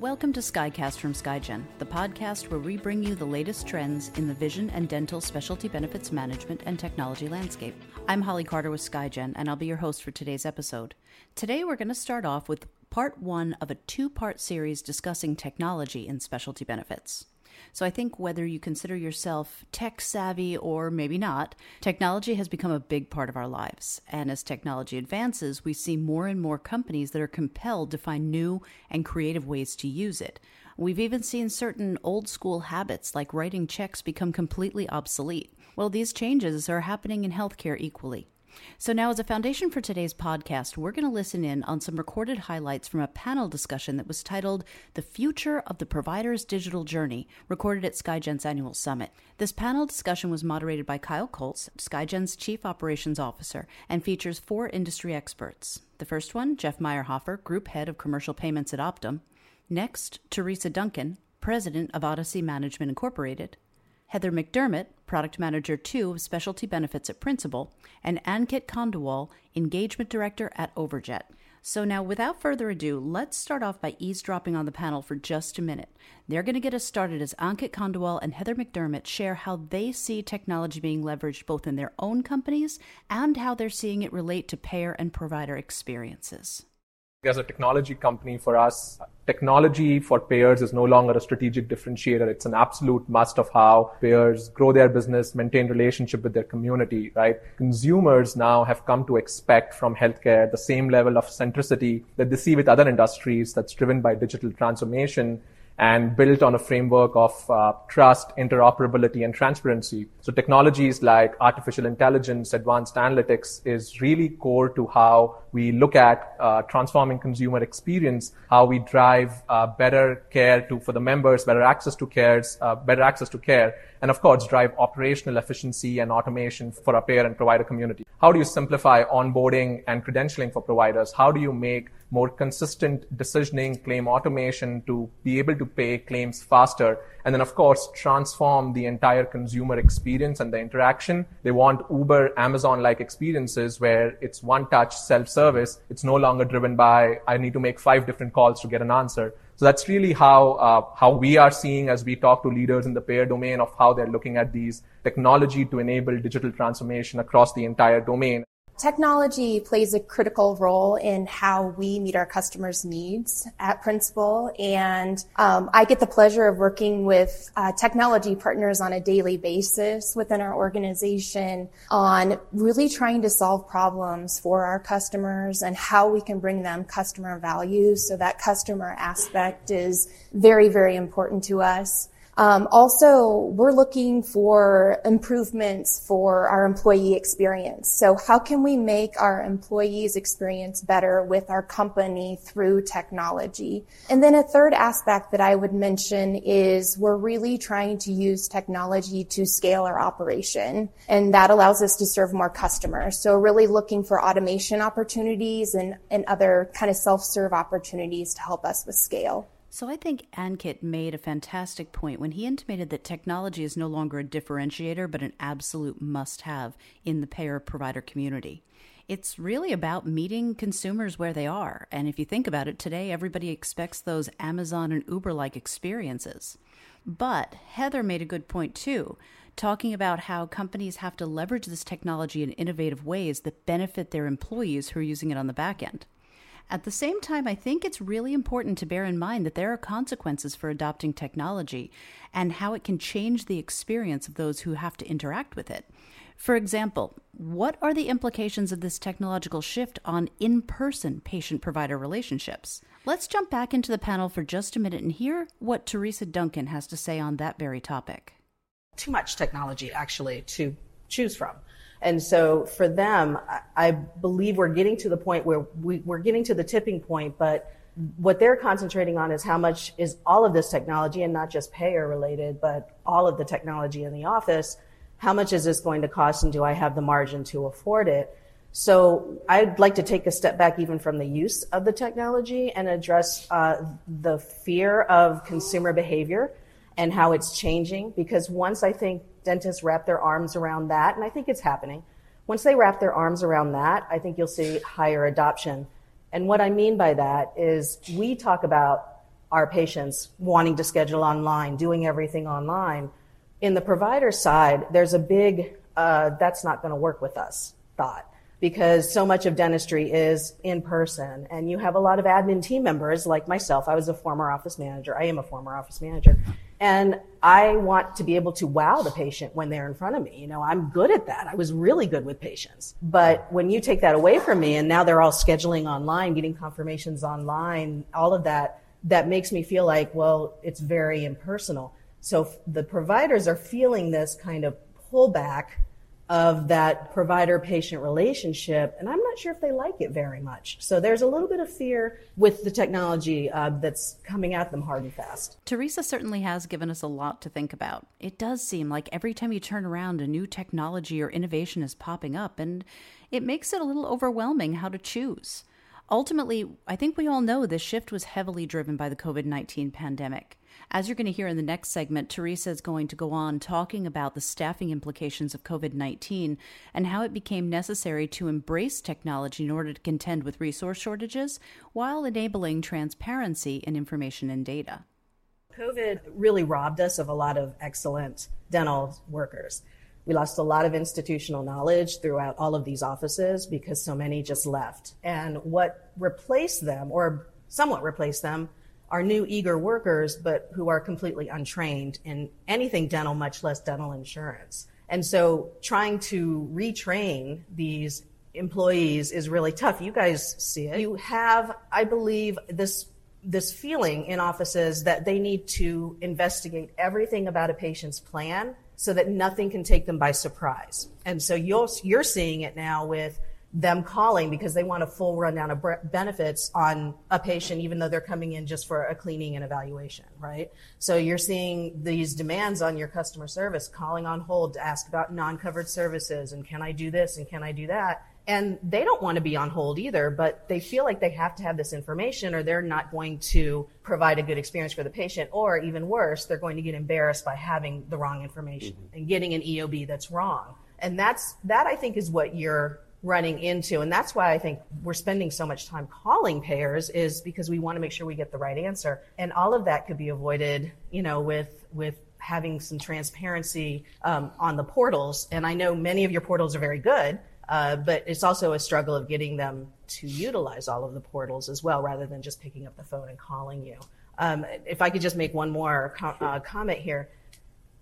Welcome to Skycast from Skygen, the podcast where we bring you the latest trends in the vision and dental specialty benefits management and technology landscape. I'm Holly Carter with Skygen, and I'll be your host for today's episode. Today, we're going to start off with part one of a two part series discussing technology in specialty benefits. So I think whether you consider yourself tech savvy or maybe not, technology has become a big part of our lives. And as technology advances, we see more and more companies that are compelled to find new and creative ways to use it. We've even seen certain old school habits like writing checks become completely obsolete. Well, these changes are happening in healthcare equally. So, now as a foundation for today's podcast, we're going to listen in on some recorded highlights from a panel discussion that was titled The Future of the Provider's Digital Journey, recorded at Skygen's annual summit. This panel discussion was moderated by Kyle Koltz, Skygen's Chief Operations Officer, and features four industry experts. The first one, Jeff Meyerhofer, Group Head of Commercial Payments at Optum. Next, Teresa Duncan, President of Odyssey Management Incorporated. Heather McDermott, Product Manager 2 of Specialty Benefits at Principal, and Ankit Khandelwal, Engagement Director at Overjet. So, now without further ado, let's start off by eavesdropping on the panel for just a minute. They're going to get us started as Ankit Khandelwal and Heather McDermott share how they see technology being leveraged both in their own companies and how they're seeing it relate to payer and provider experiences. As a technology company, for us, technology for payers is no longer a strategic differentiator. It's an absolute must of how payers grow their business, maintain relationship with their community, right? Consumers now have come to expect from healthcare the same level of centricity that they see with other industries that's driven by digital transformation and built on a framework of uh, trust, interoperability, and transparency. So technologies like artificial intelligence, advanced analytics is really core to how we look at uh, transforming consumer experience, how we drive uh, better care to for the members, better access to cares, uh, better access to care, and of course drive operational efficiency and automation for our payer and provider community. How do you simplify onboarding and credentialing for providers? How do you make more consistent decisioning, claim automation to be able to pay claims faster. And then, of course, transform the entire consumer experience and the interaction. They want Uber, Amazon like experiences where it's one touch self service. It's no longer driven by, I need to make five different calls to get an answer. So that's really how, uh, how we are seeing as we talk to leaders in the payer domain of how they're looking at these technology to enable digital transformation across the entire domain. Technology plays a critical role in how we meet our customers' needs at Principal, and um, I get the pleasure of working with uh, technology partners on a daily basis within our organization on really trying to solve problems for our customers and how we can bring them customer value. So that customer aspect is very, very important to us. Um, also, we're looking for improvements for our employee experience. So how can we make our employees experience better with our company through technology? And then a third aspect that I would mention is we're really trying to use technology to scale our operation. And that allows us to serve more customers. So really looking for automation opportunities and, and other kind of self-serve opportunities to help us with scale. So I think Ankit made a fantastic point when he intimated that technology is no longer a differentiator, but an absolute must have in the payer provider community. It's really about meeting consumers where they are. And if you think about it, today everybody expects those Amazon and Uber like experiences. But Heather made a good point too, talking about how companies have to leverage this technology in innovative ways that benefit their employees who are using it on the back end. At the same time, I think it's really important to bear in mind that there are consequences for adopting technology and how it can change the experience of those who have to interact with it. For example, what are the implications of this technological shift on in person patient provider relationships? Let's jump back into the panel for just a minute and hear what Teresa Duncan has to say on that very topic. Too much technology, actually, to choose from. And so for them, I believe we're getting to the point where we, are getting to the tipping point, but what they're concentrating on is how much is all of this technology and not just payer related, but all of the technology in the office. How much is this going to cost and do I have the margin to afford it? So I'd like to take a step back even from the use of the technology and address uh, the fear of consumer behavior and how it's changing. Because once I think dentists wrap their arms around that, and I think it's happening. Once they wrap their arms around that, I think you'll see higher adoption. And what I mean by that is we talk about our patients wanting to schedule online, doing everything online. In the provider side, there's a big, uh, that's not going to work with us thought because so much of dentistry is in person and you have a lot of admin team members like myself. I was a former office manager. I am a former office manager. And I want to be able to wow the patient when they're in front of me. You know, I'm good at that. I was really good with patients. But when you take that away from me and now they're all scheduling online, getting confirmations online, all of that, that makes me feel like, well, it's very impersonal. So the providers are feeling this kind of pullback of that provider patient relationship, and I'm not sure if they like it very much. So there's a little bit of fear with the technology uh, that's coming at them hard and fast. Teresa certainly has given us a lot to think about. It does seem like every time you turn around, a new technology or innovation is popping up, and it makes it a little overwhelming how to choose. Ultimately, I think we all know this shift was heavily driven by the COVID 19 pandemic. As you're going to hear in the next segment, Teresa is going to go on talking about the staffing implications of COVID 19 and how it became necessary to embrace technology in order to contend with resource shortages while enabling transparency in information and data. COVID really robbed us of a lot of excellent dental workers. We lost a lot of institutional knowledge throughout all of these offices because so many just left. And what replaced them, or somewhat replaced them, are new eager workers, but who are completely untrained in anything dental, much less dental insurance. And so trying to retrain these employees is really tough. You guys see it. You have, I believe, this this feeling in offices that they need to investigate everything about a patient's plan so that nothing can take them by surprise. And so you're, you're seeing it now with them calling because they want a full rundown of benefits on a patient, even though they're coming in just for a cleaning and evaluation, right? So you're seeing these demands on your customer service calling on hold to ask about non-covered services and can I do this and can I do that? And they don't want to be on hold either, but they feel like they have to have this information or they're not going to provide a good experience for the patient. Or even worse, they're going to get embarrassed by having the wrong information mm-hmm. and getting an EOB that's wrong. And that's, that I think is what you're running into. And that's why I think we're spending so much time calling payers is because we want to make sure we get the right answer. And all of that could be avoided, you know, with, with having some transparency um, on the portals. And I know many of your portals are very good, uh, but it's also a struggle of getting them to utilize all of the portals as well, rather than just picking up the phone and calling you. Um, if I could just make one more uh, comment here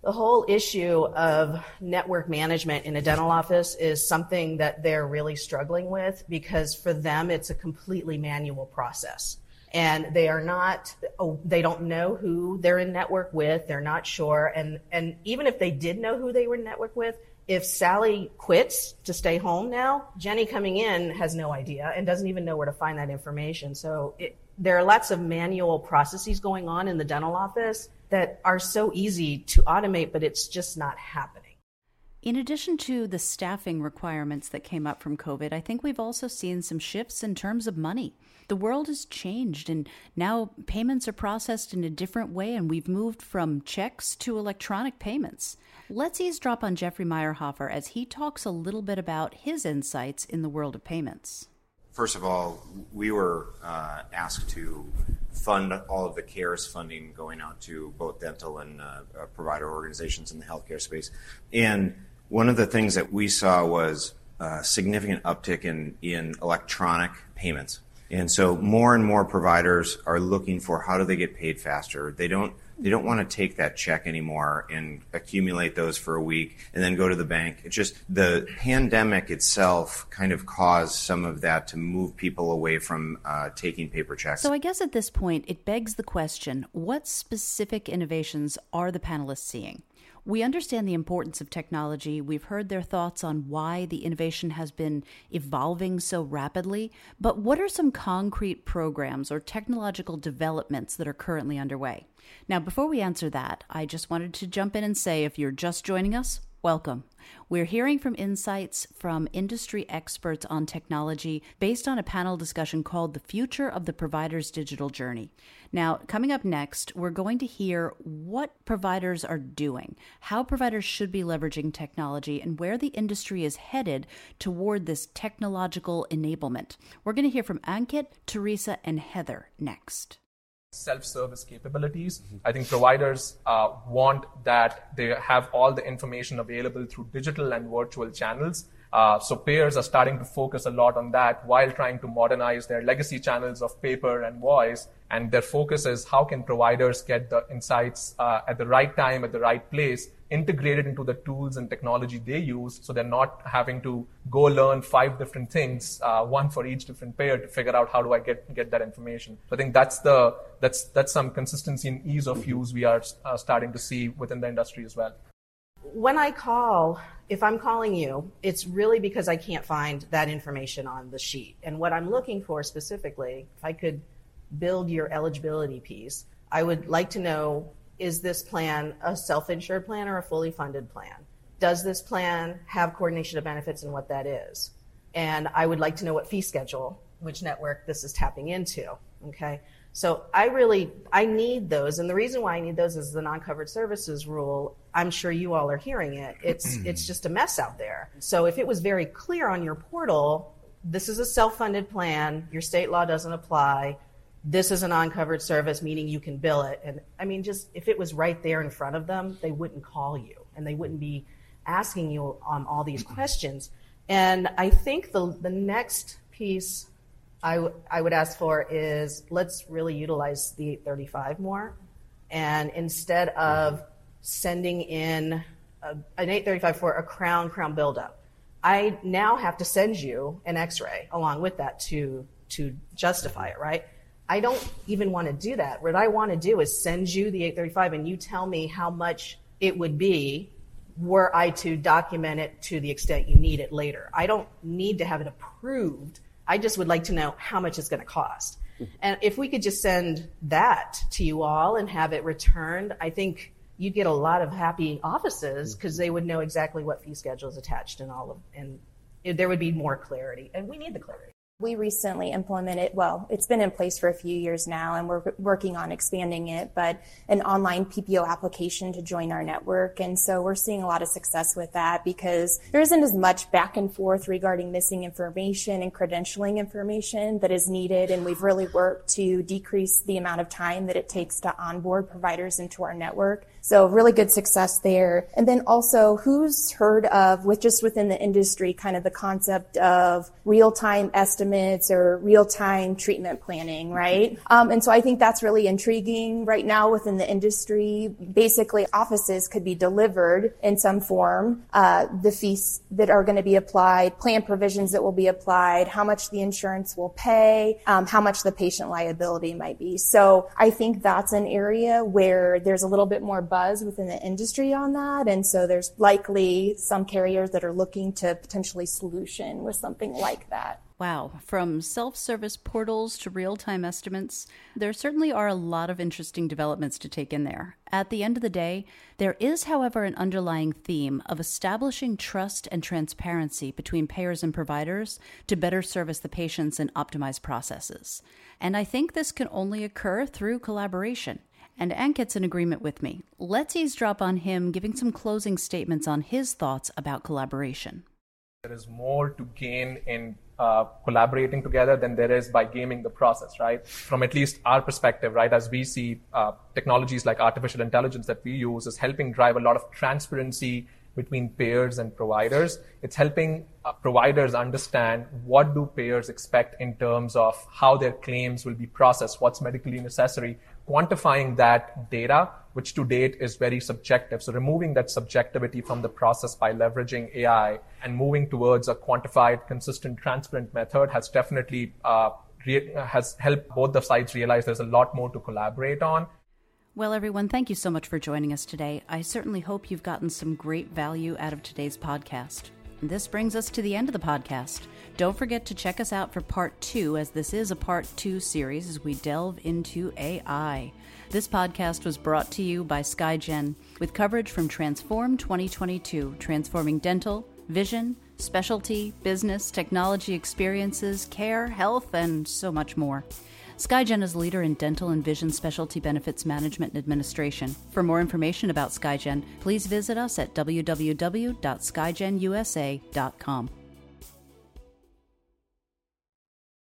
the whole issue of network management in a dental office is something that they're really struggling with because for them it's a completely manual process. And they are not oh, they don't know who they're in network with. They're not sure. And and even if they did know who they were in network with if Sally quits to stay home now, Jenny coming in has no idea and doesn't even know where to find that information. So it, there are lots of manual processes going on in the dental office that are so easy to automate, but it's just not happening. In addition to the staffing requirements that came up from COVID, I think we've also seen some shifts in terms of money. The world has changed, and now payments are processed in a different way, and we've moved from checks to electronic payments. Let's eavesdrop on Jeffrey Meyerhofer as he talks a little bit about his insights in the world of payments. First of all, we were uh, asked to fund all of the CARES funding going out to both dental and uh, uh, provider organizations in the healthcare space. And one of the things that we saw was a significant uptick in, in electronic payments. And so more and more providers are looking for how do they get paid faster. They don't they don't want to take that check anymore and accumulate those for a week and then go to the bank. It's just the pandemic itself kind of caused some of that to move people away from uh, taking paper checks. So I guess at this point, it begs the question what specific innovations are the panelists seeing? We understand the importance of technology. We've heard their thoughts on why the innovation has been evolving so rapidly. But what are some concrete programs or technological developments that are currently underway? Now, before we answer that, I just wanted to jump in and say if you're just joining us, welcome. We're hearing from insights from industry experts on technology based on a panel discussion called The Future of the Provider's Digital Journey. Now, coming up next, we're going to hear what providers are doing, how providers should be leveraging technology, and where the industry is headed toward this technological enablement. We're going to hear from Ankit, Teresa, and Heather next. Self-service capabilities. Mm-hmm. I think providers uh, want that they have all the information available through digital and virtual channels. Uh, so payers are starting to focus a lot on that while trying to modernize their legacy channels of paper and voice. And their focus is how can providers get the insights uh, at the right time, at the right place, integrated into the tools and technology they use so they're not having to go learn five different things, uh, one for each different payer to figure out how do I get, get that information. So I think that's the, that's, that's some consistency and ease of use we are uh, starting to see within the industry as well. When I call, if I'm calling you, it's really because I can't find that information on the sheet. And what I'm looking for specifically, if I could build your eligibility piece, I would like to know is this plan a self insured plan or a fully funded plan? Does this plan have coordination of benefits and what that is? And I would like to know what fee schedule, which network this is tapping into. Okay. So I really, I need those. And the reason why I need those is the non-covered services rule. I'm sure you all are hearing it. It's, it's just a mess out there. So if it was very clear on your portal, this is a self-funded plan, your state law doesn't apply, this is an uncovered service, meaning you can bill it. And I mean, just if it was right there in front of them, they wouldn't call you and they wouldn't be asking you um, all these questions. And I think the, the next piece I, w- I would ask for is let's really utilize the 835 more. And instead of sending in a, an 835 for a crown crown buildup, I now have to send you an x-ray along with that to, to justify it, right? I don't even want to do that. What I want to do is send you the 835 and you tell me how much it would be were I to document it to the extent you need it later. I don't need to have it approved. I just would like to know how much it's going to cost. Mm-hmm. And if we could just send that to you all and have it returned, I think you'd get a lot of happy offices mm-hmm. because they would know exactly what fee schedule is attached and all of, and there would be more clarity. And we need the clarity. We recently implemented, well, it's been in place for a few years now and we're working on expanding it, but an online PPO application to join our network. And so we're seeing a lot of success with that because there isn't as much back and forth regarding missing information and credentialing information that is needed. And we've really worked to decrease the amount of time that it takes to onboard providers into our network. So really good success there. And then also who's heard of with just within the industry, kind of the concept of real time estimates or real time treatment planning, right? Um, and so I think that's really intriguing right now within the industry. Basically offices could be delivered in some form, uh, the fees that are going to be applied, plan provisions that will be applied, how much the insurance will pay, um, how much the patient liability might be. So I think that's an area where there's a little bit more buzz within the industry on that. And so there's likely some carriers that are looking to potentially solution with something like that. Wow, from self service portals to real time estimates, there certainly are a lot of interesting developments to take in there. At the end of the day, there is, however, an underlying theme of establishing trust and transparency between payers and providers to better service the patients and optimize processes. And I think this can only occur through collaboration and Ankit's in agreement with me. Let's eavesdrop on him giving some closing statements on his thoughts about collaboration. There is more to gain in uh, collaborating together than there is by gaming the process, right? From at least our perspective, right, as we see uh, technologies like artificial intelligence that we use is helping drive a lot of transparency between payers and providers. It's helping uh, providers understand what do payers expect in terms of how their claims will be processed, what's medically necessary, quantifying that data, which to date is very subjective. So removing that subjectivity from the process by leveraging AI and moving towards a quantified, consistent, transparent method has definitely uh, re- has helped both the sides realize there's a lot more to collaborate on. Well, everyone, thank you so much for joining us today. I certainly hope you've gotten some great value out of today's podcast. This brings us to the end of the podcast. Don't forget to check us out for part two, as this is a part two series as we delve into AI. This podcast was brought to you by SkyGen with coverage from Transform 2022, transforming dental, vision, specialty, business, technology experiences, care, health, and so much more. SkyGen is a leader in dental and vision specialty benefits management and administration. For more information about SkyGen, please visit us at www.skygenusa.com.